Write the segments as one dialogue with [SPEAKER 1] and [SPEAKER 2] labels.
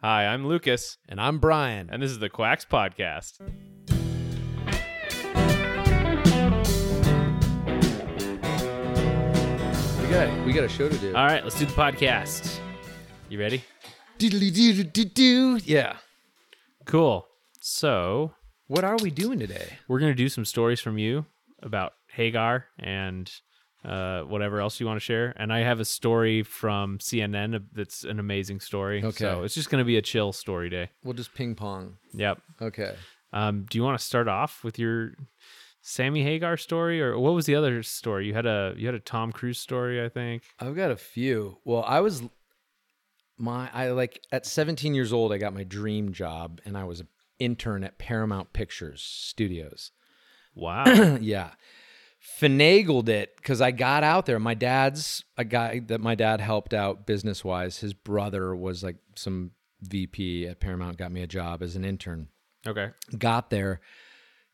[SPEAKER 1] Hi, I'm Lucas,
[SPEAKER 2] And I'm Brian.
[SPEAKER 1] and this is the Quacks Podcast.
[SPEAKER 2] We got we got a show to do.
[SPEAKER 1] All right, let's do the podcast. You ready?
[SPEAKER 2] Yeah.
[SPEAKER 1] Cool. So,
[SPEAKER 2] What are we doing today?
[SPEAKER 1] we're going to do some stories from you about Hagar and uh, whatever else you want to share. And I have a story from CNN that's an amazing story.
[SPEAKER 2] Okay.
[SPEAKER 1] So, it's just going to be a chill story day.
[SPEAKER 2] We'll just ping pong.
[SPEAKER 1] Yep.
[SPEAKER 2] Okay.
[SPEAKER 1] Um, do you want to start off with your Sammy Hagar story or what was the other story? You had a you had a Tom Cruise story, I think.
[SPEAKER 2] I've got a few. Well, I was my I like at 17 years old I got my dream job and I was an intern at Paramount Pictures Studios.
[SPEAKER 1] Wow.
[SPEAKER 2] yeah. Finagled it because I got out there. My dad's a guy that my dad helped out business wise. His brother was like some VP at Paramount, got me a job as an intern.
[SPEAKER 1] okay.
[SPEAKER 2] Got there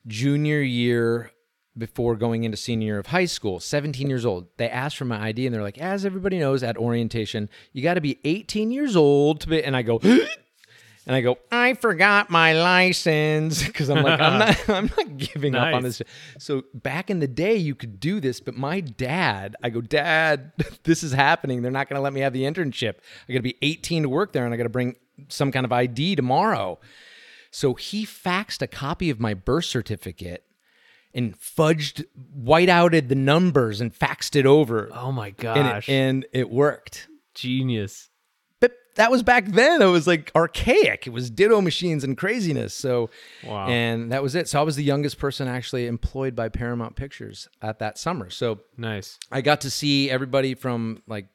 [SPEAKER 2] junior year before going into senior year of high school, 17 years old. They asked for my ID and they're like, as everybody knows at orientation, you got to be 18 years old to be. And I go, and I go, I forgot my license because I'm like, I'm not, I'm not giving up on this. So back in the day, you could do this, but my dad, I go, Dad, this is happening. They're not going to let me have the internship. I got to be 18 to work there, and I got to bring some kind of ID tomorrow. So he faxed a copy of my birth certificate and fudged, white outed the numbers and faxed it over.
[SPEAKER 1] Oh my
[SPEAKER 2] and,
[SPEAKER 1] gosh.
[SPEAKER 2] it, and it worked.
[SPEAKER 1] Genius.
[SPEAKER 2] That was back then. It was like archaic. It was ditto machines and craziness. So,
[SPEAKER 1] Wow.
[SPEAKER 2] and that was it. So I was the youngest person actually employed by Paramount Pictures at that summer. So
[SPEAKER 1] Nice.
[SPEAKER 2] I got to see everybody from like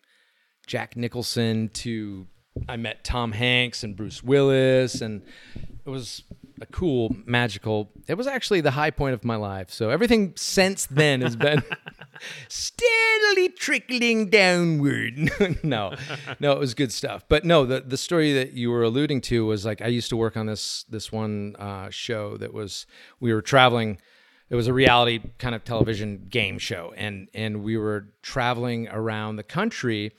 [SPEAKER 2] Jack Nicholson to I met Tom Hanks and Bruce Willis and it was a cool magical it was actually the high point of my life. So everything since then has been steadily trickling downward. No no it was good stuff. But no the the story that you were alluding to was like I used to work on this this one uh, show that was we were traveling it was a reality kind of television game show. And and we were traveling around the country.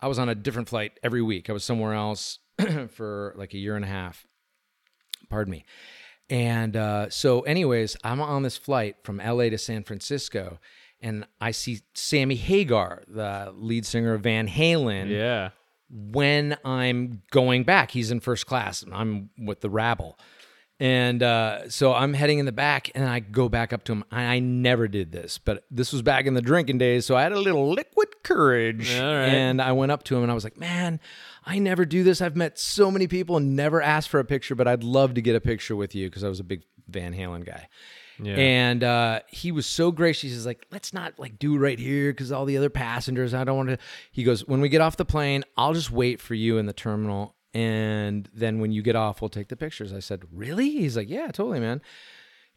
[SPEAKER 2] I was on a different flight every week. I was somewhere else for like a year and a half pardon me and uh, so anyways i'm on this flight from la to san francisco and i see sammy hagar the lead singer of van halen
[SPEAKER 1] Yeah.
[SPEAKER 2] when I'm going back. He's in first class. and I'm with the rabble. And uh, so I'm heading in the back and I go back up to him. I, I never did this, but this was back in the drinking days. So I had a little liquid courage.
[SPEAKER 1] All right.
[SPEAKER 2] And I went up to him and I was like, man, I never do this. I've met so many people and never asked for a picture, but I'd love to get a picture with you because I was a big Van Halen guy.
[SPEAKER 1] Yeah.
[SPEAKER 2] And uh, he was so gracious. He's like, let's not like do right here because all the other passengers. I don't want to. He goes, when we get off the plane, I'll just wait for you in the terminal, and then when you get off, we'll take the pictures. I said, really? He's like, yeah, totally, man.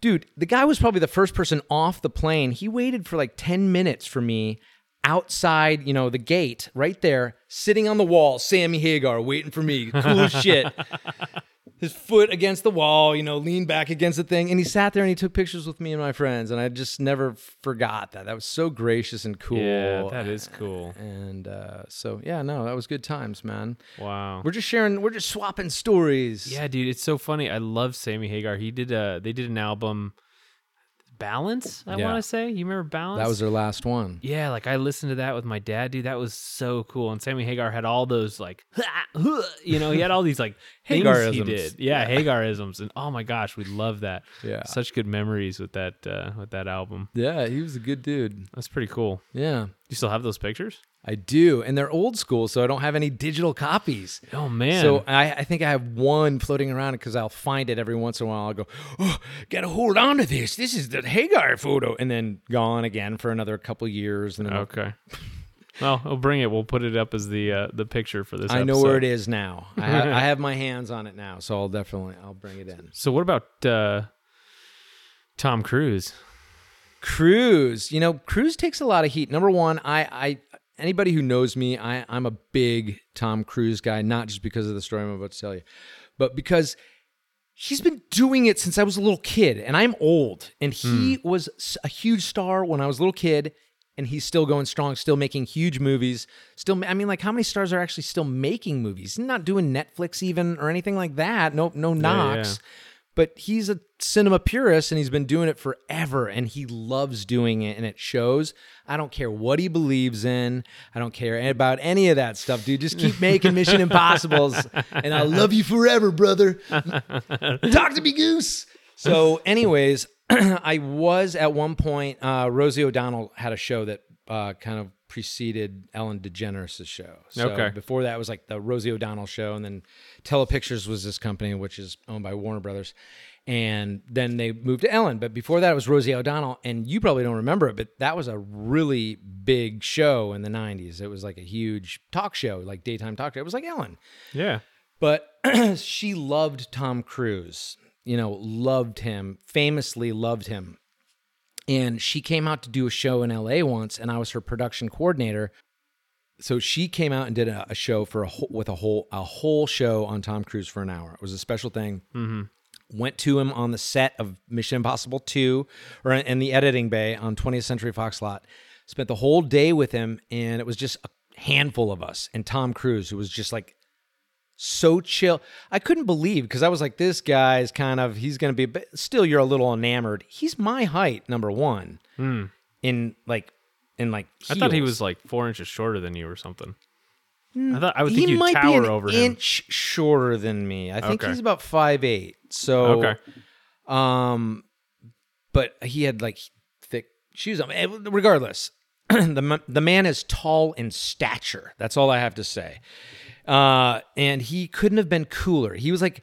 [SPEAKER 2] Dude, the guy was probably the first person off the plane. He waited for like ten minutes for me outside, you know, the gate right there, sitting on the wall. Sammy Hagar waiting for me. Cool shit his foot against the wall, you know, leaned back against the thing, and he sat there and he took pictures with me and my friends, and I just never forgot that. That was so gracious and cool.
[SPEAKER 1] Yeah, that is cool.
[SPEAKER 2] And uh, so, yeah, no, that was good times, man.
[SPEAKER 1] Wow.
[SPEAKER 2] We're just sharing, we're just swapping stories.
[SPEAKER 1] Yeah, dude, it's so funny. I love Sammy Hagar. He did a they did an album Balance, I
[SPEAKER 2] Yeah.
[SPEAKER 1] want to say. You remember Balance?
[SPEAKER 2] that was their last one.
[SPEAKER 1] Yeah, like I listened to that with my dad, dude. That was so cool. And Sammy Hagar had all those like, you know, he had all these like things he
[SPEAKER 2] Hagarisms.
[SPEAKER 1] did. Yeah, Hagarisms, and oh my gosh, we love that.
[SPEAKER 2] Yeah.
[SPEAKER 1] such good memories with that uh, with that album.
[SPEAKER 2] Yeah, he was a good dude.
[SPEAKER 1] That's pretty cool.
[SPEAKER 2] Yeah,
[SPEAKER 1] You still have those pictures?
[SPEAKER 2] I do, and they're old school, so I don't have any digital copies.
[SPEAKER 1] Oh man.
[SPEAKER 2] So I, I think I have one floating around because I'll find it every once in a while. I'll go, oh, gotta hold on to this. This is the Hagar photo, and then gone again for another couple years. And then
[SPEAKER 1] okay. Well, we'll bring it. We'll put it up as the uh, the picture for this.
[SPEAKER 2] I know where it is now. I, ha- I have my hands on it now, so I'll definitely I'll bring it in.
[SPEAKER 1] So what about uh, Tom Cruise?
[SPEAKER 2] Cruise, you know, Cruise takes a lot of heat. Number one, I, I anybody who knows me, I, I'm a big Tom Cruise guy, not just because of the story I'm about to tell you, but because he's been doing it since I was a little kid, and I'm old, and he hmm. was a huge star when I was a little kid, and he's still going strong, still making huge movies. Still, I mean, like how many stars are actually still making movies? Not doing Netflix even or anything like that. No, no knocks.
[SPEAKER 1] yeah.
[SPEAKER 2] But he's a cinema purist and he's been doing it forever and he loves doing it and it shows. I don't care what he believes in. I don't care about any of that stuff, dude. Just keep making Mission Impossibles and I'll love you forever, brother. Talk to me, Goose. So, anyways, I was at one point. Uh, Rosie O'Donnell had a show that uh, kind of preceded Ellen DeGeneres' show. So
[SPEAKER 1] Okay.
[SPEAKER 2] Before that was like the Rosie O'Donnell show, and then Telepictures was this company which is owned by Warner Brothers. And then they moved to Ellen. But before that, it was Rosie O'Donnell. And you probably don't remember it, but that was a really big show in the 90s. It was like a huge talk show, like daytime talk show. It was like Ellen.
[SPEAKER 1] Yeah.
[SPEAKER 2] But she loved Tom Cruise, you know, loved him, famously loved him. And she came out to do a show in LA once, and I was her production coordinator. So she came out and did a, a show for a whole, with a whole a whole show on Tom Cruise for an hour. It was a special thing. Mm-hmm. Went to him on the set of Mission Impossible 2 or in the editing bay on 20th Century Fox lot. Spent the whole day with him, and it was just a handful of us. And Tom Cruise, who was just like so chill. I couldn't believe because I was like, this guy's kind of he's gonna be, but still you're a little enamored. He's my height, number one. In like, in like,
[SPEAKER 1] Hmm. I thought he was like four inches shorter than you or something. I thought I would think
[SPEAKER 2] he
[SPEAKER 1] you'd
[SPEAKER 2] might
[SPEAKER 1] tower over him.
[SPEAKER 2] inch shorter than me. I think
[SPEAKER 1] Okay.
[SPEAKER 2] he's about five eight. So,
[SPEAKER 1] Okay.
[SPEAKER 2] um, but he had like thick shoes on. Regardless, the the man is tall in stature. That's all I have to say. Uh, and he couldn't have been cooler. He was like,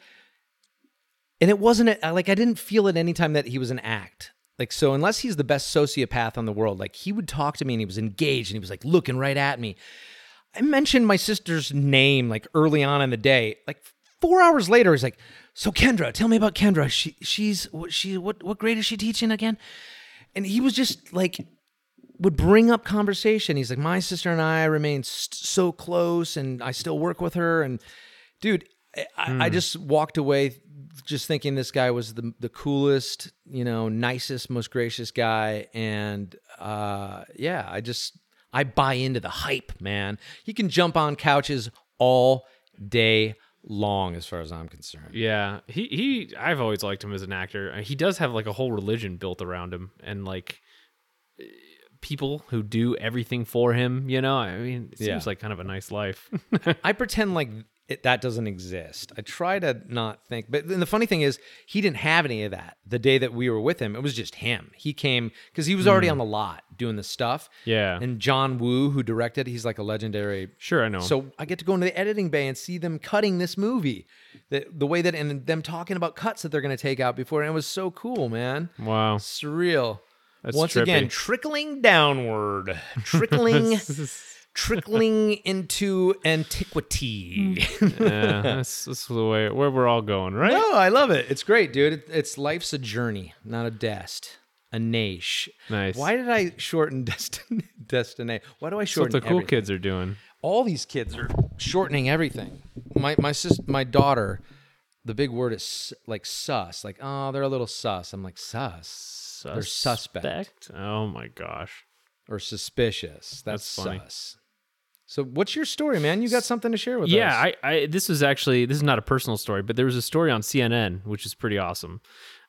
[SPEAKER 2] and it wasn't like I didn't feel at any time that he was an act. Like so, unless he's the best sociopath on the world, like he would talk to me and he was engaged and he was like looking right at me. I mentioned my sister's name like early on in the day. Like four hours later, he's like, "So Kendra, tell me about Kendra. She she's what she what what grade is she teaching again?" And he was just like would bring up conversation. He's like, "My sister and I remain st- so close, and I still work with her." And dude, I, I just walked away just thinking this guy was the the coolest, you know, nicest, most gracious guy. And uh, yeah, I just I buy into the hype, man. He can jump on couches all day long, as far as I'm concerned.
[SPEAKER 1] Yeah, he he. I've always liked him as an actor. Uh, He does have like a whole religion built around him, and like people who do everything for him. You know, I mean, it seems
[SPEAKER 2] Yeah.
[SPEAKER 1] like kind of a nice life.
[SPEAKER 2] I pretend like it, that doesn't exist. I try to not think. But then the funny thing is, he didn't have any of that the day that we were with him. It was just him. He came because he was already hmm. on the lot doing the stuff.
[SPEAKER 1] Yeah.
[SPEAKER 2] And John Woo, who directed, he's like a legendary.
[SPEAKER 1] sure, I know.
[SPEAKER 2] So I get to go into the editing bay and see them cutting this movie, the the way that and them talking about cuts that they're going to take out before, and it was so cool, man.
[SPEAKER 1] wow,
[SPEAKER 2] Surreal.
[SPEAKER 1] That's
[SPEAKER 2] Once
[SPEAKER 1] trippy.
[SPEAKER 2] again, trickling downward, trickling, trickling into antiquity. Hmm.
[SPEAKER 1] yeah, that's, that's the way where we're all going, right?
[SPEAKER 2] No, I love it. It's great, dude. It, it's life's a journey, not a dest. A niche.
[SPEAKER 1] Nice.
[SPEAKER 2] Why did I shorten destin destination? Why do I
[SPEAKER 1] That's what the cool
[SPEAKER 2] everything?
[SPEAKER 1] kids are doing.
[SPEAKER 2] All these kids are shortening everything. My my sis, my daughter, the big word is like sus. Like, oh, they're a little sus. I'm like sus. They're suspect
[SPEAKER 1] Suspect? Oh my gosh.
[SPEAKER 2] or suspicious. That's,
[SPEAKER 1] That's funny.
[SPEAKER 2] sus. So, what's your story, man? You got something to share with
[SPEAKER 1] Yeah,
[SPEAKER 2] us?
[SPEAKER 1] Yeah, I, I this was actually this is not a personal story, but there was a story on CNN which is pretty awesome.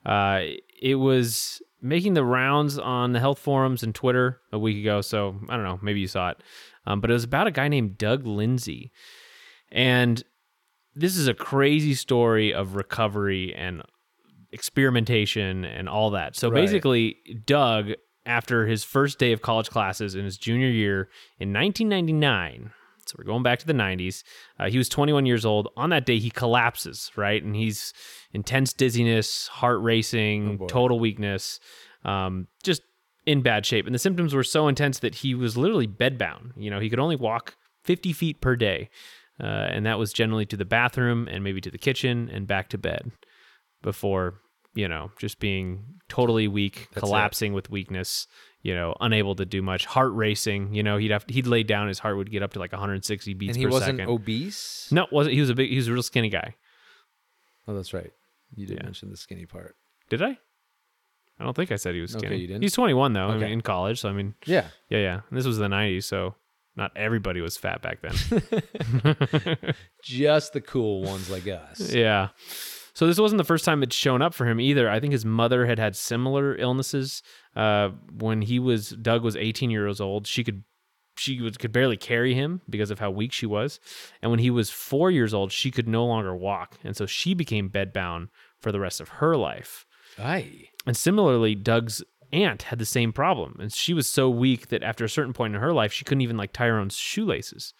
[SPEAKER 1] Uh, it was making the rounds on the health forums and Twitter a week ago, so I don't know, maybe you saw it. Um, but it was about a guy named Doug Lindsay, and this is a crazy story of recovery and experimentation and all that. So
[SPEAKER 2] Right.
[SPEAKER 1] basically, Doug, after his first day of college classes in his junior year in 1999, so we're going back to the 90s, uh, he was 21 years old. On that day, he collapses, right? And he's intense dizziness, heart racing,
[SPEAKER 2] boy.
[SPEAKER 1] total weakness, um, just in bad shape. And the symptoms were so intense that he was literally bedbound. You know, he could only walk 50 feet per day. Uh, and that was generally to the bathroom and maybe to the kitchen and back to bed before you know just being totally weak
[SPEAKER 2] That's
[SPEAKER 1] collapsing with weakness you know unable to do much heart racing you know he'd have he'd lay down his heart would get up to like 160 beats
[SPEAKER 2] and he
[SPEAKER 1] per
[SPEAKER 2] wasn't
[SPEAKER 1] second
[SPEAKER 2] obese.
[SPEAKER 1] no wasn't he was a big he was a real skinny guy
[SPEAKER 2] Oh, that's right. You did
[SPEAKER 1] Yeah.
[SPEAKER 2] mention the skinny part.
[SPEAKER 1] did i I don't think I said he was
[SPEAKER 2] Okay,
[SPEAKER 1] skinny.
[SPEAKER 2] you didn't?
[SPEAKER 1] He's 21 though. I mean, in college, so I mean,
[SPEAKER 2] Yeah.
[SPEAKER 1] yeah, yeah. And this was the 90s, so not everybody was fat back then.
[SPEAKER 2] Just the cool ones like us.
[SPEAKER 1] yeah. So this wasn't the first time it's shown up for him either. I think his mother had had similar illnesses uh, when he was Doug was 18 years old. She could she was, could barely carry him because of how weak she was, and when he was four years old, she could no longer walk, and so she became bedbound for the rest of her life.
[SPEAKER 2] Aye.
[SPEAKER 1] And similarly, Doug's aunt had the same problem, and she was so weak that after a certain point in her life, she couldn't even like tie her own shoelaces.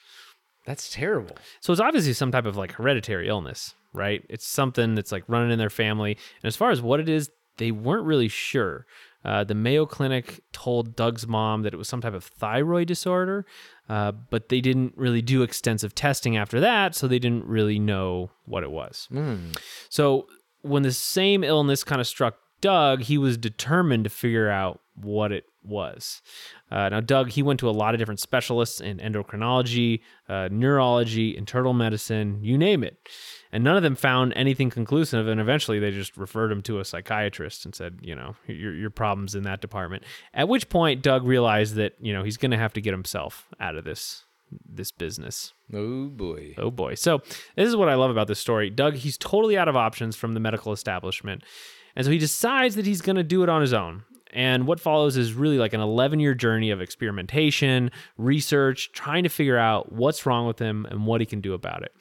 [SPEAKER 2] That's terrible.
[SPEAKER 1] So it's obviously some type of like hereditary illness, right? It's something that's like running in their family. And as far as what it is, they weren't really sure. Uh, the Mayo Clinic told Doug's mom that it was some type of thyroid disorder, uh, but they didn't really do extensive testing after that, so they didn't really know what it was. So when the same illness kind of struck Doug, he was determined to figure out what it was. Uh, now, Doug, he went to a lot of different specialists in endocrinology, uh, neurology, internal medicine, you name it. And none of them found anything conclusive. And eventually they just referred him to a psychiatrist and said, you know, your, your problem's in that department. At which point, Doug realized that, you know, he's going to have to get himself out of this this business.
[SPEAKER 2] Oh boy.
[SPEAKER 1] Oh boy. So, this is what I love about this story. Doug, he's totally out of options from the medical establishment. And so he decides that he's going to do it on his own. And what follows is really like an 11 year journey of experimentation, research, trying to figure out what's wrong with him and what he can do about it.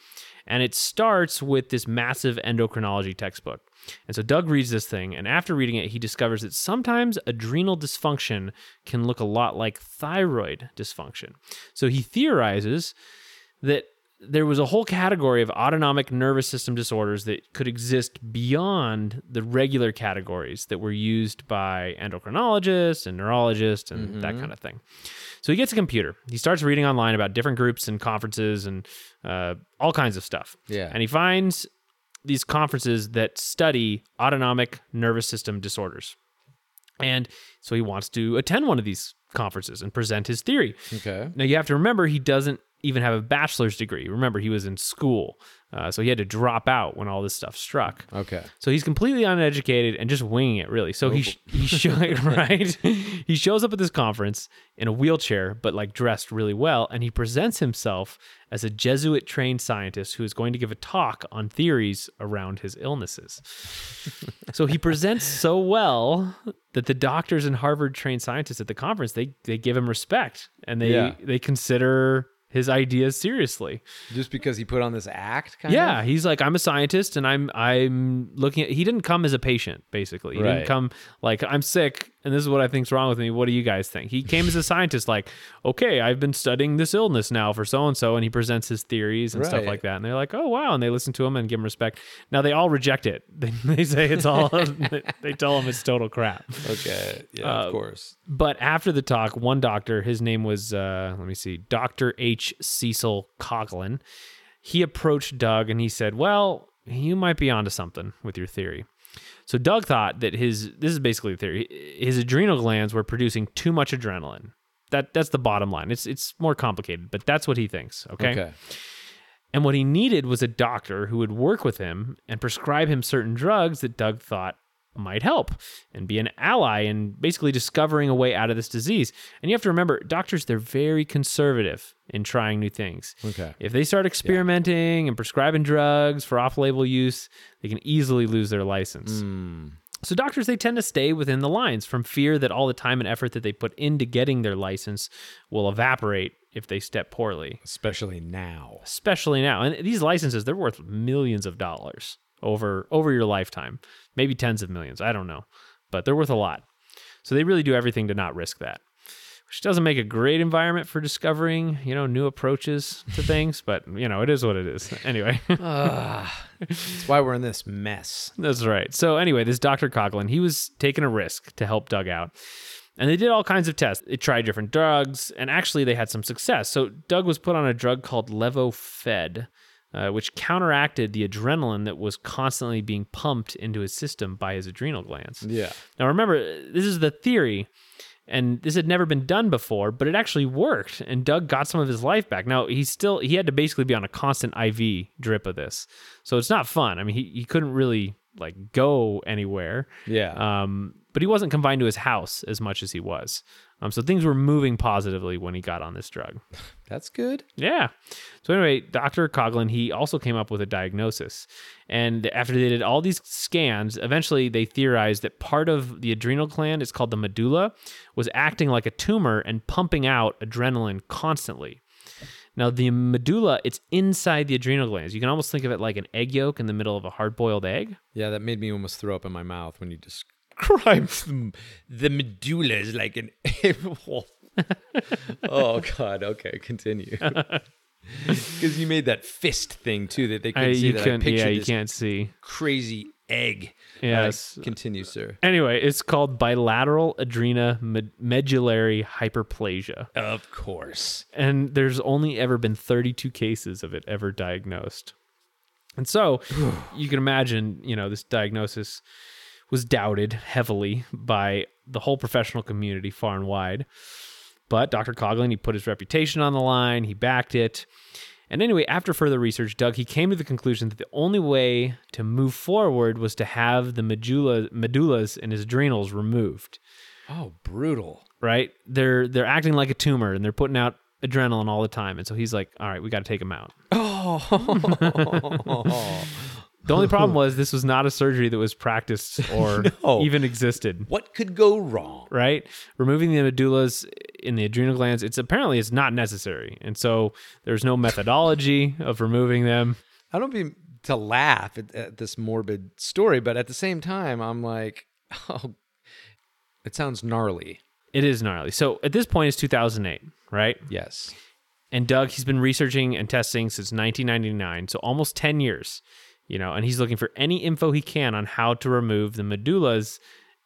[SPEAKER 1] And it starts with this massive endocrinology textbook. And so Doug reads this thing, and after reading it, he discovers that sometimes adrenal dysfunction can look a lot like thyroid dysfunction. So he theorizes that there was a whole category of autonomic nervous system disorders that could exist beyond the regular categories that were used by endocrinologists and neurologists and that kind of thing. So he gets a computer. He starts reading online about different groups and conferences and uh, all kinds of stuff.
[SPEAKER 2] Yeah.
[SPEAKER 1] And he finds these conferences that study autonomic nervous system disorders. And so he wants to attend one of these conferences and present his theory.
[SPEAKER 2] Okay.
[SPEAKER 1] Now you have to remember he doesn't even have a bachelor's degree. Remember he was in school, uh, so he had to drop out when all this stuff struck.
[SPEAKER 2] Okay.
[SPEAKER 1] So he's completely uneducated and just winging it, really. So he sh- he show, right he shows up at this conference in a wheelchair, but like dressed really well, and he presents himself as a Jesuit trained scientist who is going to give a talk on theories around his illnesses. so he presents so well that the doctors and Harvard trained scientists at the conference they they give him respect and they
[SPEAKER 2] Yeah.
[SPEAKER 1] they consider his ideas seriously.
[SPEAKER 2] Just because he put on this act, kind
[SPEAKER 1] Yeah,
[SPEAKER 2] of.
[SPEAKER 1] he's like, I'm a scientist, and I'm I'm looking at. He didn't come as a patient, basically. He
[SPEAKER 2] Right.
[SPEAKER 1] didn't come like I'm sick, and this is what I think's wrong with me. What do you guys think? He came as a scientist, like, okay, I've been studying this illness now for so and so, and he presents his theories and stuff like that. And they're like, oh wow, and they listen to him and give him respect. Now they all reject it. They, they say it's all. they tell him it's total crap.
[SPEAKER 2] Okay. Yeah,
[SPEAKER 1] Uh,
[SPEAKER 2] of course.
[SPEAKER 1] But after the talk, one doctor, his name was, uh, let me see, Dr. H. Cecil Coghlan, he approached Doug and he said, Well, you might be onto something with your theory. So Doug thought that his, this is basically the theory, his adrenal glands were producing too much adrenaline. That, that's the bottom line. It's, it's more complicated, but that's what he thinks. Okay.
[SPEAKER 2] Okay.
[SPEAKER 1] And what he needed was a doctor who would work with him and prescribe him certain drugs that Doug thought might help and be an ally in basically discovering a way out of this disease. And you have to remember, doctors, they're very conservative in trying new things.
[SPEAKER 2] Okay.
[SPEAKER 1] If they start experimenting and prescribing drugs for off label use, they can easily lose their license. Mm. So doctors they tend to stay within the lines from fear that all the time and effort that they put into getting their license will evaporate if they step poorly
[SPEAKER 2] Especially now.
[SPEAKER 1] especially now. And these licenses, they're worth millions of dollars over over your lifetime, maybe tens of millions. I don't know, but they're worth a lot. So they really do everything to not risk that, which doesn't make a great environment for discovering, you know, new approaches to things. But you know, it is what it is. Anyway.
[SPEAKER 2] That's why we're in this mess.
[SPEAKER 1] That's right. So anyway, this Dr. Coghlan, he was taking a risk to help Doug out. And they did all kinds of tests. They tried different drugs, and actually they had some success. So Doug was put on a drug called Levophed, uh, which counteracted the adrenaline that was constantly being pumped into his system by his adrenal glands.
[SPEAKER 2] Yeah.
[SPEAKER 1] Now remember, this is the theory, and this had never been done before, but it actually worked. And Doug got some of his life back. Now he still he had to basically be on a constant IV drip of this, so it's not fun. I mean, he he couldn't really like go anywhere.
[SPEAKER 2] Yeah.
[SPEAKER 1] Um, but he wasn't confined to his house as much as he was. Um, so things were moving positively when he got on this drug.
[SPEAKER 2] That's good.
[SPEAKER 1] Yeah. So anyway, Dr. Coghlan, he also came up with a diagnosis. And after they did all these scans, eventually they theorized that part of the adrenal gland, it's called the medulla, was acting like a tumor and pumping out adrenaline constantly. Now, the medulla, it's inside the adrenal glands. You can almost think of it like an egg yolk in the middle of a hard boiled egg.
[SPEAKER 2] Yeah, that made me almost throw up in my mouth when you described the, the medulla is like an. oh God. Okay, continue. Because you made that fist thing too that they couldn't
[SPEAKER 1] I,
[SPEAKER 2] see.
[SPEAKER 1] you
[SPEAKER 2] that I
[SPEAKER 1] can,
[SPEAKER 2] pictured
[SPEAKER 1] yeah, you can't see.
[SPEAKER 2] crazy egg.
[SPEAKER 1] Yes.
[SPEAKER 2] Uh, continue, sir.
[SPEAKER 1] Anyway, it's called bilateral adrena med- medullary hyperplasia.
[SPEAKER 2] Of course.
[SPEAKER 1] and there's only ever been 32 cases of it ever diagnosed. And so you can imagine, you know, this diagnosis was doubted heavily by the whole professional community far and wide. But Dr. Coghlan, he put his reputation on the line, he backed it. And anyway, after further research, Doug, he came to the conclusion that the only way to move forward was to have the medulla, medullas and his adrenals removed
[SPEAKER 2] Oh, brutal.
[SPEAKER 1] right? They're they're acting like a tumor and they're putting out adrenaline all the time. And so he's like, "All right, we got to take him out."
[SPEAKER 2] Oh.
[SPEAKER 1] The only problem was this was not a surgery that was practiced or
[SPEAKER 2] No.
[SPEAKER 1] even existed,
[SPEAKER 2] what could go wrong?
[SPEAKER 1] right? Removing the medullas in the adrenal glands, it's apparently it's not necessary. And so there's no methodology of removing them.
[SPEAKER 2] I don't mean to laugh at, at this morbid story, but at the same time, I'm like, oh, it sounds gnarly.
[SPEAKER 1] It is gnarly. So at this point it's 2008, right?
[SPEAKER 2] Yes.
[SPEAKER 1] And Doug, he's been researching and testing since 1999, so almost 10 years, you know, and he's looking for any info he can on how to remove the medullas.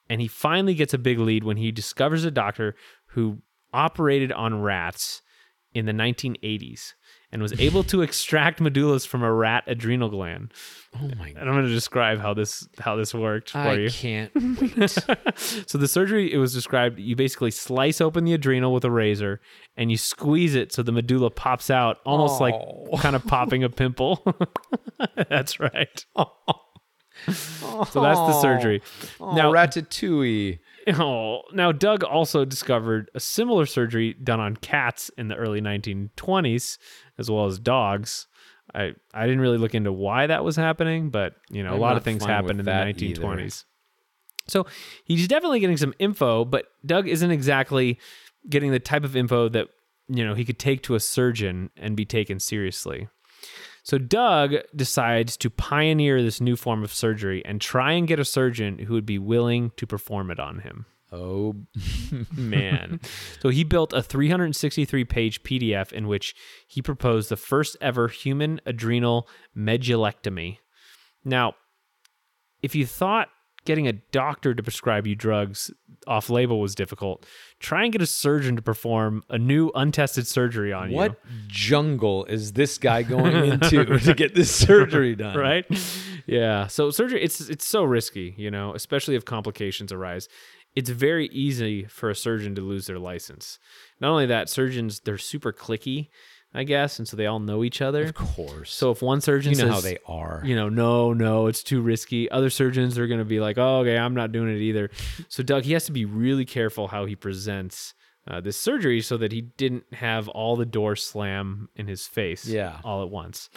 [SPEAKER 1] And he finally gets a big lead when he discovers a doctor who operated on rats in the 1980s and was able to extract medullas from a rat adrenal gland.
[SPEAKER 2] Oh my
[SPEAKER 1] And I'm going to describe how this how this worked for
[SPEAKER 2] I
[SPEAKER 1] you.
[SPEAKER 2] can't wait.
[SPEAKER 1] So the surgery it was described you basically slice open the adrenal with a razor and you squeeze it so the medulla pops out almost
[SPEAKER 2] Oh.
[SPEAKER 1] like kind of popping a pimple. that's right. So that's the surgery.
[SPEAKER 2] Oh,
[SPEAKER 1] Now-
[SPEAKER 2] Ratatouille.
[SPEAKER 1] Oh, now Doug also discovered a similar surgery done on cats in the early 1920s as well as dogs. I I didn't really look into why that was happening, but you know, a
[SPEAKER 2] I'm
[SPEAKER 1] lot of things happened in the
[SPEAKER 2] that
[SPEAKER 1] 1920s. So he's definitely getting some info, but Doug isn't exactly getting the type of info that you know he could take to a surgeon and be taken seriously. So Doug decides to pioneer this new form of surgery and try and get a surgeon who would be willing to perform it on him.
[SPEAKER 2] Oh,
[SPEAKER 1] Man. so he built a 363 page PDF in which he proposed the first ever human adrenal medullectomy. Now, if you thought getting a doctor to prescribe you drugs off label was difficult, try and get a surgeon to perform a new untested surgery on you.
[SPEAKER 2] what jungle is this guy going into to get this surgery done?
[SPEAKER 1] Right? Yeah. So surgery it's it's so risky, you know, especially if complications arise. It's very easy for a surgeon to lose their license. Not only that, surgeons they're super cliquey, I guess, and so they all know each other.
[SPEAKER 2] Of course.
[SPEAKER 1] So if one surgeon
[SPEAKER 2] you know
[SPEAKER 1] says,
[SPEAKER 2] how they are.
[SPEAKER 1] you know, no, no, it's too risky. Other surgeons are going to be like, oh, okay, I'm not doing it either. So Doug, he has to be really careful how he presents uh, this surgery so that he didn't have all the doors slam in his face,
[SPEAKER 2] Yeah.
[SPEAKER 1] all at once.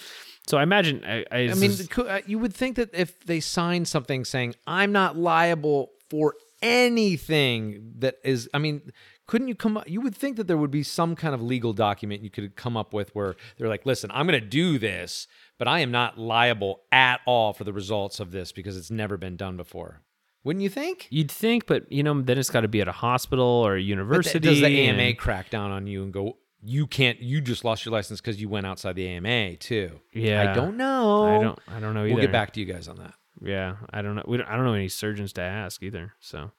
[SPEAKER 1] So I imagine, I, I,
[SPEAKER 2] I mean, cou- uh, you would think that if they signed something saying I'm not liable for anything that is, I mean, couldn't you come up? You would think that there would be some kind of legal document you could come up with where they're like, listen, I'm going to do this, but I am not liable at all for the results of this because it's never been done before. Wouldn't you think?
[SPEAKER 1] you'd think, but you know, then it's got to be at a hospital or a university.
[SPEAKER 2] th- does the AMA
[SPEAKER 1] and-
[SPEAKER 2] crack down on you and go, you can't, you just lost your license because you went outside the AMA too?
[SPEAKER 1] Yeah.
[SPEAKER 2] I don't know.
[SPEAKER 1] I don't. I don't know either.
[SPEAKER 2] We'll get back to you guys on that.
[SPEAKER 1] Yeah, I don't know. We don't, I don't know any surgeons to ask either. So.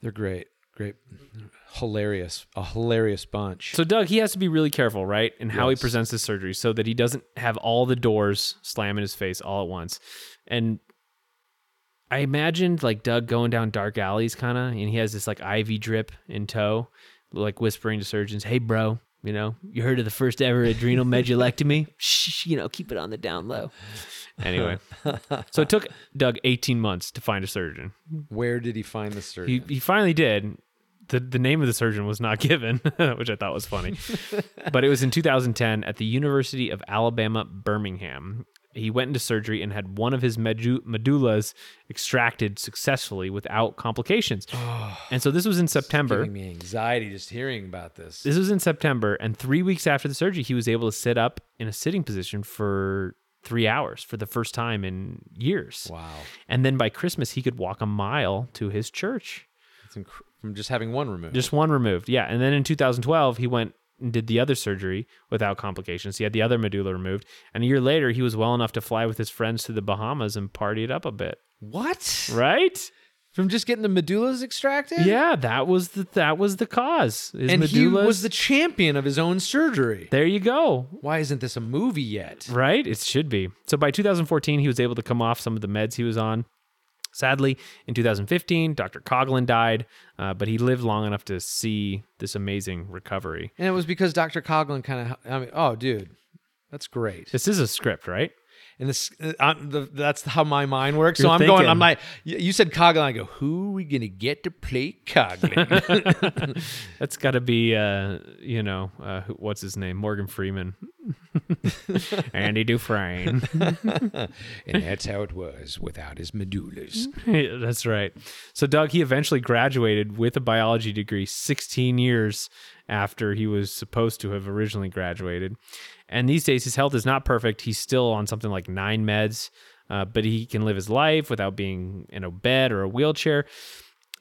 [SPEAKER 2] They're great. Great. Hilarious. A hilarious bunch.
[SPEAKER 1] So Doug, he has to be really careful, right, in how he presents his surgery, so that he doesn't have all the doors slam in his face all at once. And I imagined like Doug going down dark alleys, kind of, and he has this like IV drip in tow, like whispering to surgeons, "Hey, bro, You know, you heard of the first ever adrenal medullectomy? Shh, you know, keep it on the down low. Anyway, so it took Doug 18 months to find a surgeon.
[SPEAKER 2] Where did he find the surgeon?
[SPEAKER 1] He, he finally did. The, the name of the surgeon was not given, which I thought was funny. but it was in 2010 at the University of Alabama, Birmingham. He went into surgery and had one of his medu- medullas extracted successfully without complications. and so this was in September.
[SPEAKER 2] Giving me anxiety just hearing about this.
[SPEAKER 1] This was in September, and three weeks after the surgery, he was able to sit up in a sitting position for three hours for the first time in years.
[SPEAKER 2] Wow.
[SPEAKER 1] And then by Christmas, he could walk a mile to his church.
[SPEAKER 2] It's inc- from just having one removed.
[SPEAKER 1] Just one removed. Yeah. And then in 2012, he went and did the other surgery without complications. He had the other medulla removed. And a year later, he was well enough to fly with his friends to the Bahamas and party it up a bit.
[SPEAKER 2] what?
[SPEAKER 1] Right?
[SPEAKER 2] From just getting the medullas extracted?
[SPEAKER 1] Yeah, that was the that was the cause. His
[SPEAKER 2] And he
[SPEAKER 1] medullas-
[SPEAKER 2] was the champion of his own surgery.
[SPEAKER 1] There you go.
[SPEAKER 2] Why isn't this a movie yet?
[SPEAKER 1] Right? It should be. So by 2014, he was able to come off some of the meds he was on. Sadly, in 2015, Dr. Coghlan died, uh, but he lived long enough to see this amazing recovery.
[SPEAKER 2] And it was because Dr. Coghlan kind of, I mean, oh, dude, that's great.
[SPEAKER 1] This is a script, right?
[SPEAKER 2] And this, uh, the, that's how my mind works. so
[SPEAKER 1] You're
[SPEAKER 2] I'm going. I'm like, you said Coghlan. I go, who are we going to get to play Coghlan?
[SPEAKER 1] That's got to be, uh, you know, uh, who, what's his name? Morgan Freeman. Andy Dufresne.
[SPEAKER 2] and that's how it was without his medullas.
[SPEAKER 1] Yeah, That's right. So Doug, he eventually graduated with a biology degree 16 years after he was supposed to have originally graduated. And these days, his health is not perfect. He's still on something like nine meds, uh, but he can live his life without being in a bed or a wheelchair.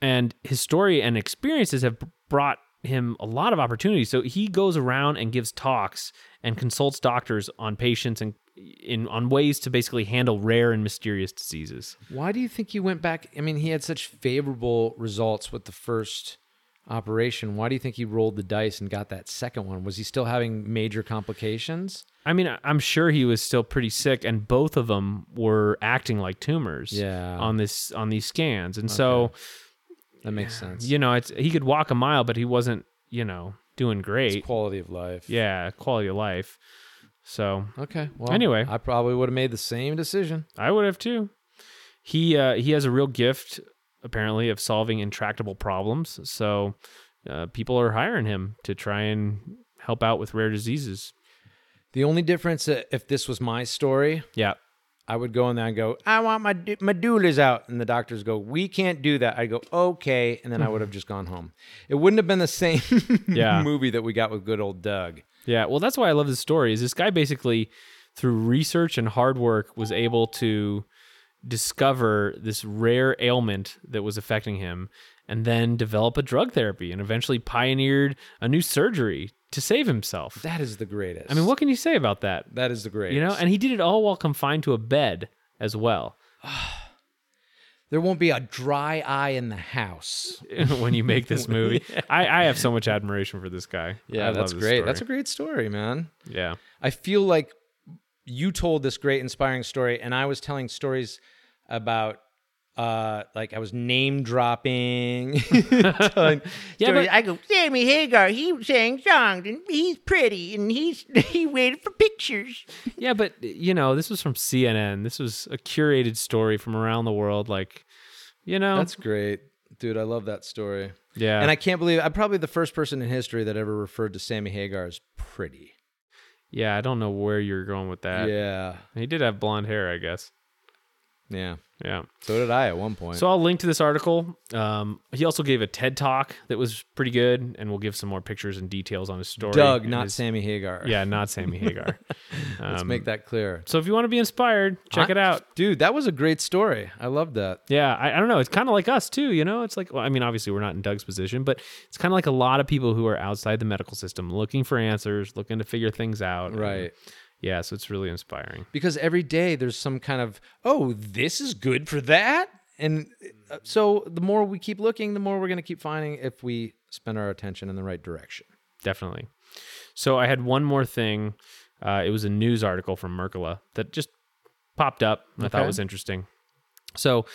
[SPEAKER 1] And his story and experiences have brought him a lot of opportunities. So he goes around and gives talks and consults doctors on patients and in on ways to basically handle rare and mysterious diseases.
[SPEAKER 2] Why do you think he went back? I mean, he had such favorable results with the first operation. Why do you think he rolled the dice and got that second one? Was he still having major complications?
[SPEAKER 1] I mean, I'm sure he was still pretty sick, and both of them were acting like tumors.
[SPEAKER 2] Yeah.
[SPEAKER 1] On this on these scans, and so
[SPEAKER 2] That makes sense.
[SPEAKER 1] you know, it's he could walk a mile, but he wasn't, you know, doing great.
[SPEAKER 2] Quality of life.
[SPEAKER 1] Yeah, quality of life. So
[SPEAKER 2] Okay. Well,
[SPEAKER 1] Anyway.
[SPEAKER 2] I probably would have made the same decision.
[SPEAKER 1] I would have too. He uh, he has a real gift, apparently, of solving intractable problems. So uh, people are hiring him to try and help out with rare diseases.
[SPEAKER 2] The only difference, uh, if this was my story,
[SPEAKER 1] Yeah.
[SPEAKER 2] I would go in there and go, I want my d- medullas out. And the doctors go, We can't do that. I go, Okay. And then I would have just gone home. It wouldn't have been the same
[SPEAKER 1] Yeah.
[SPEAKER 2] movie that we got with good old Doug.
[SPEAKER 1] Yeah, well, that's why I love this story. Is this guy basically, through research and hard work, was able to discover this rare ailment that was affecting him, and then develop a drug therapy, and eventually pioneered a new surgery to save himself.
[SPEAKER 2] That is the greatest.
[SPEAKER 1] I mean, what can you say about that?
[SPEAKER 2] That is the greatest.
[SPEAKER 1] You know, and he did it all while confined to a bed as well.
[SPEAKER 2] there won't be a dry eye in the house.
[SPEAKER 1] when you make this movie, I, I have so much admiration for this guy. I
[SPEAKER 2] that's great.
[SPEAKER 1] story.
[SPEAKER 2] That's a great story, man.
[SPEAKER 1] yeah.
[SPEAKER 2] I feel like you told this great inspiring story and I was telling stories about uh like I was name dropping. telling
[SPEAKER 1] Yeah,
[SPEAKER 2] stories.
[SPEAKER 1] but-
[SPEAKER 3] I go, Sammy Hagar, he sang songs and he's pretty and he's he waited for pictures.
[SPEAKER 1] Yeah, but you know, this was from CNN. This was a curated story from around the world. Like, you know,
[SPEAKER 2] That's great. Dude, I love that story.
[SPEAKER 1] yeah.
[SPEAKER 2] And I can't believe I'm probably the first person in history that ever referred to Sammy Hagar as pretty.
[SPEAKER 1] Yeah, I don't know where you're going with that.
[SPEAKER 2] yeah.
[SPEAKER 1] he did have blonde hair, I guess.
[SPEAKER 2] Yeah.
[SPEAKER 1] Yeah.
[SPEAKER 2] So did I at one point.
[SPEAKER 1] So I'll link to this article. Um, he also gave a TED talk that was pretty good, and we'll give some more pictures and details on his story.
[SPEAKER 2] Doug, not
[SPEAKER 1] his-
[SPEAKER 2] Sammy Hagar.
[SPEAKER 1] Yeah, not Sammy Hagar.
[SPEAKER 2] Let's
[SPEAKER 1] Um,
[SPEAKER 2] make that clear.
[SPEAKER 1] So if you want to be inspired, check
[SPEAKER 2] I-
[SPEAKER 1] it out.
[SPEAKER 2] Dude, that was a great story. I love that.
[SPEAKER 1] Yeah, I, I don't know. It's kind of like us too, you know. It's like, well, I mean, obviously we're not in Doug's position, but it's kind of like a lot of people who are outside the medical system, looking for answers, looking to figure things out. and-
[SPEAKER 2] Right.
[SPEAKER 1] Yeah, so it's really inspiring.
[SPEAKER 2] Because every day there's some kind of, oh, this is good for that. And uh, so the more we keep looking, the more we're going to keep finding if we spend our attention in the right direction.
[SPEAKER 1] Definitely. So I had one more thing. Uh, it was a news article from Mercola that just popped up and I thought was interesting. So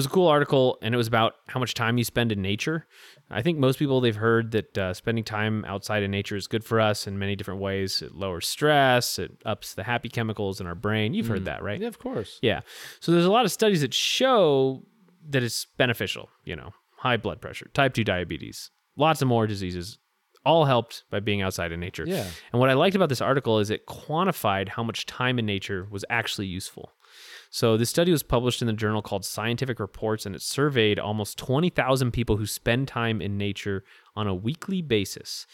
[SPEAKER 1] was a cool article, and it was about how much time you spend in nature. I think most people they've heard that uh, spending time outside in nature is good for us in many different ways. It lowers stress, it ups the happy chemicals in our brain. You've heard that, right?
[SPEAKER 2] Yeah, of course.
[SPEAKER 1] Yeah. So there's a lot of studies that show that it's beneficial, you know, high blood pressure, type 2 diabetes, lots of more diseases, all helped by being outside in nature.
[SPEAKER 2] Yeah.
[SPEAKER 1] And what I liked about this article is it quantified how much time in nature was actually useful. So this study was published in the journal called Scientific Reports and it surveyed almost 20,000 people who spend time in nature on a weekly basis.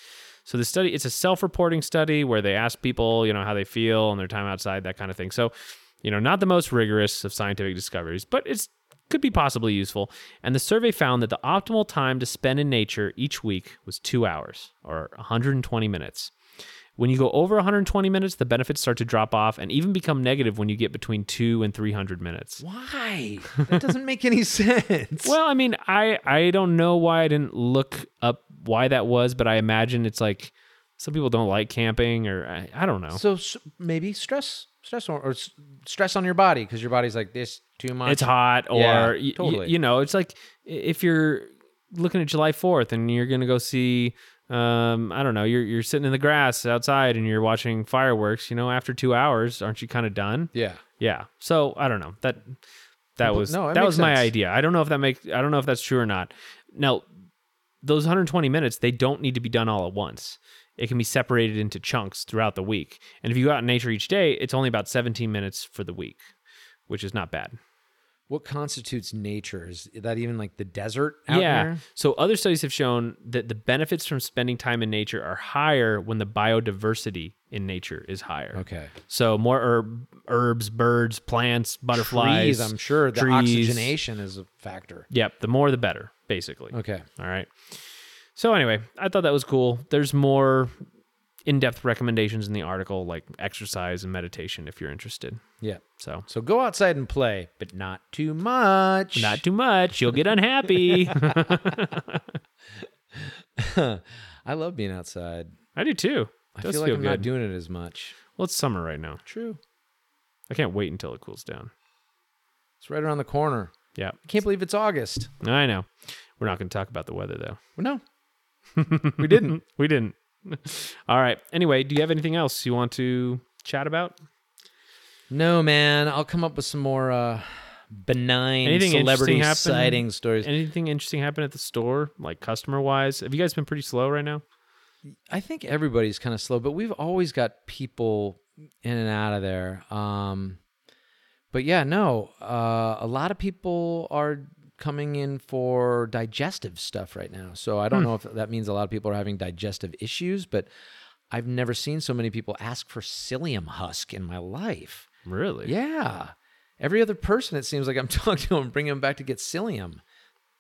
[SPEAKER 1] So the study it's a self-reporting study where they ask people, you know, how they feel on their time outside, that kind of thing. So, you know, not the most rigorous of scientific discoveries, but it's could be possibly useful. And the survey found that the optimal time to spend in nature each week was 2 hours or 120 minutes. When you go over 120 minutes, the benefits start to drop off and even become negative when you get between 2 and 300 minutes.
[SPEAKER 2] Why? That doesn't make any sense.
[SPEAKER 1] Well, I mean, I I don't know why I didn't look up why that was, but I imagine it's like some people don't like camping or I, I don't know.
[SPEAKER 2] so maybe stress, stress, or, or stress on your body because your body's like this too much.
[SPEAKER 1] it's hot or
[SPEAKER 2] Yeah,
[SPEAKER 1] y- y-
[SPEAKER 2] totally.
[SPEAKER 1] you know, it's like if you're looking at July 4th and you're going to go see um I don't know, you're you're sitting in the grass outside and you're watching fireworks, you know, after 2 hours, aren't you kind of done?
[SPEAKER 2] Yeah.
[SPEAKER 1] Yeah. So I don't know. That that was
[SPEAKER 2] no,
[SPEAKER 1] that was my idea. I don't know if that makes I don't know if that's true or not. Now, those 120 minutes, they don't need to be done all at once. It can be separated into chunks throughout the week. And if you go out in nature each day, it's only about 17 minutes for the week, which is not bad.
[SPEAKER 2] What constitutes nature? Is that even like the desert out
[SPEAKER 1] yeah.
[SPEAKER 2] there?
[SPEAKER 1] So other studies have shown that the benefits from spending time in nature are higher when the biodiversity in nature is higher.
[SPEAKER 2] Okay.
[SPEAKER 1] So more herb, herbs, birds, plants, butterflies.
[SPEAKER 2] Trees, I'm sure the
[SPEAKER 1] trees.
[SPEAKER 2] oxygenation is a factor.
[SPEAKER 1] Yep, the more the better, basically.
[SPEAKER 2] Okay.
[SPEAKER 1] All right. So anyway, I thought that was cool. There's more in-depth recommendations in the article like exercise and meditation if you're interested.
[SPEAKER 2] Yeah.
[SPEAKER 1] So,
[SPEAKER 2] So go outside and play, but not too much.
[SPEAKER 1] not too much, you'll get unhappy.
[SPEAKER 2] I love being outside.
[SPEAKER 1] I do too.
[SPEAKER 2] I
[SPEAKER 1] Does
[SPEAKER 2] feel like I'm
[SPEAKER 1] good.
[SPEAKER 2] not doing it as much.
[SPEAKER 1] well, it's summer right now.
[SPEAKER 2] True.
[SPEAKER 1] I can't wait until it cools down.
[SPEAKER 2] It's right around the corner.
[SPEAKER 1] Yeah.
[SPEAKER 2] I can't believe it's August.
[SPEAKER 1] I know. We're not going to talk about the weather though.
[SPEAKER 2] No, we didn't.
[SPEAKER 1] We didn't. All right. Anyway, do you have anything else you want to chat about?
[SPEAKER 2] No, man. I'll come up with some more uh, benign
[SPEAKER 1] Anything
[SPEAKER 2] celebrity sighting stories.
[SPEAKER 1] Anything interesting happen at the store, like customer wise? Have you guys been pretty slow right now?
[SPEAKER 2] I think everybody's kind of slow, but we've always got people in and out of there. Um, but yeah, no, uh, a lot of people are coming in for digestive stuff right now. So I don't hmm. know if that means a lot of people are having digestive issues, but I've never seen so many people ask for psyllium husk in my life.
[SPEAKER 1] Really?
[SPEAKER 2] Yeah. Every other person, it seems like I'm talking to them, bringing them back to get psyllium.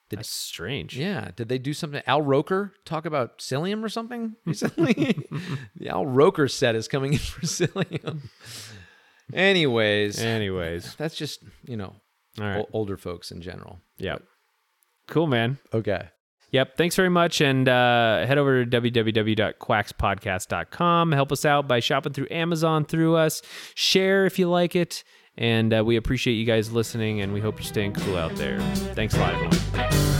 [SPEAKER 1] That's strange.
[SPEAKER 2] Yeah. Did they do something? Al Roker talk about psyllium or something recently? the Al Roker set is coming in for psyllium. Anyways,
[SPEAKER 1] Anyways,
[SPEAKER 2] that's just, you know,
[SPEAKER 1] all right.
[SPEAKER 2] o- older folks in general.
[SPEAKER 1] Yep. Cool, man.
[SPEAKER 2] Okay.
[SPEAKER 1] Yep. Thanks very much. And uh, head over to www.quackspodcast.com. Help us out by shopping through Amazon through us. Share if you like it. And uh, we appreciate you guys listening, and we hope you're staying cool out there. Thanks a lot, everyone.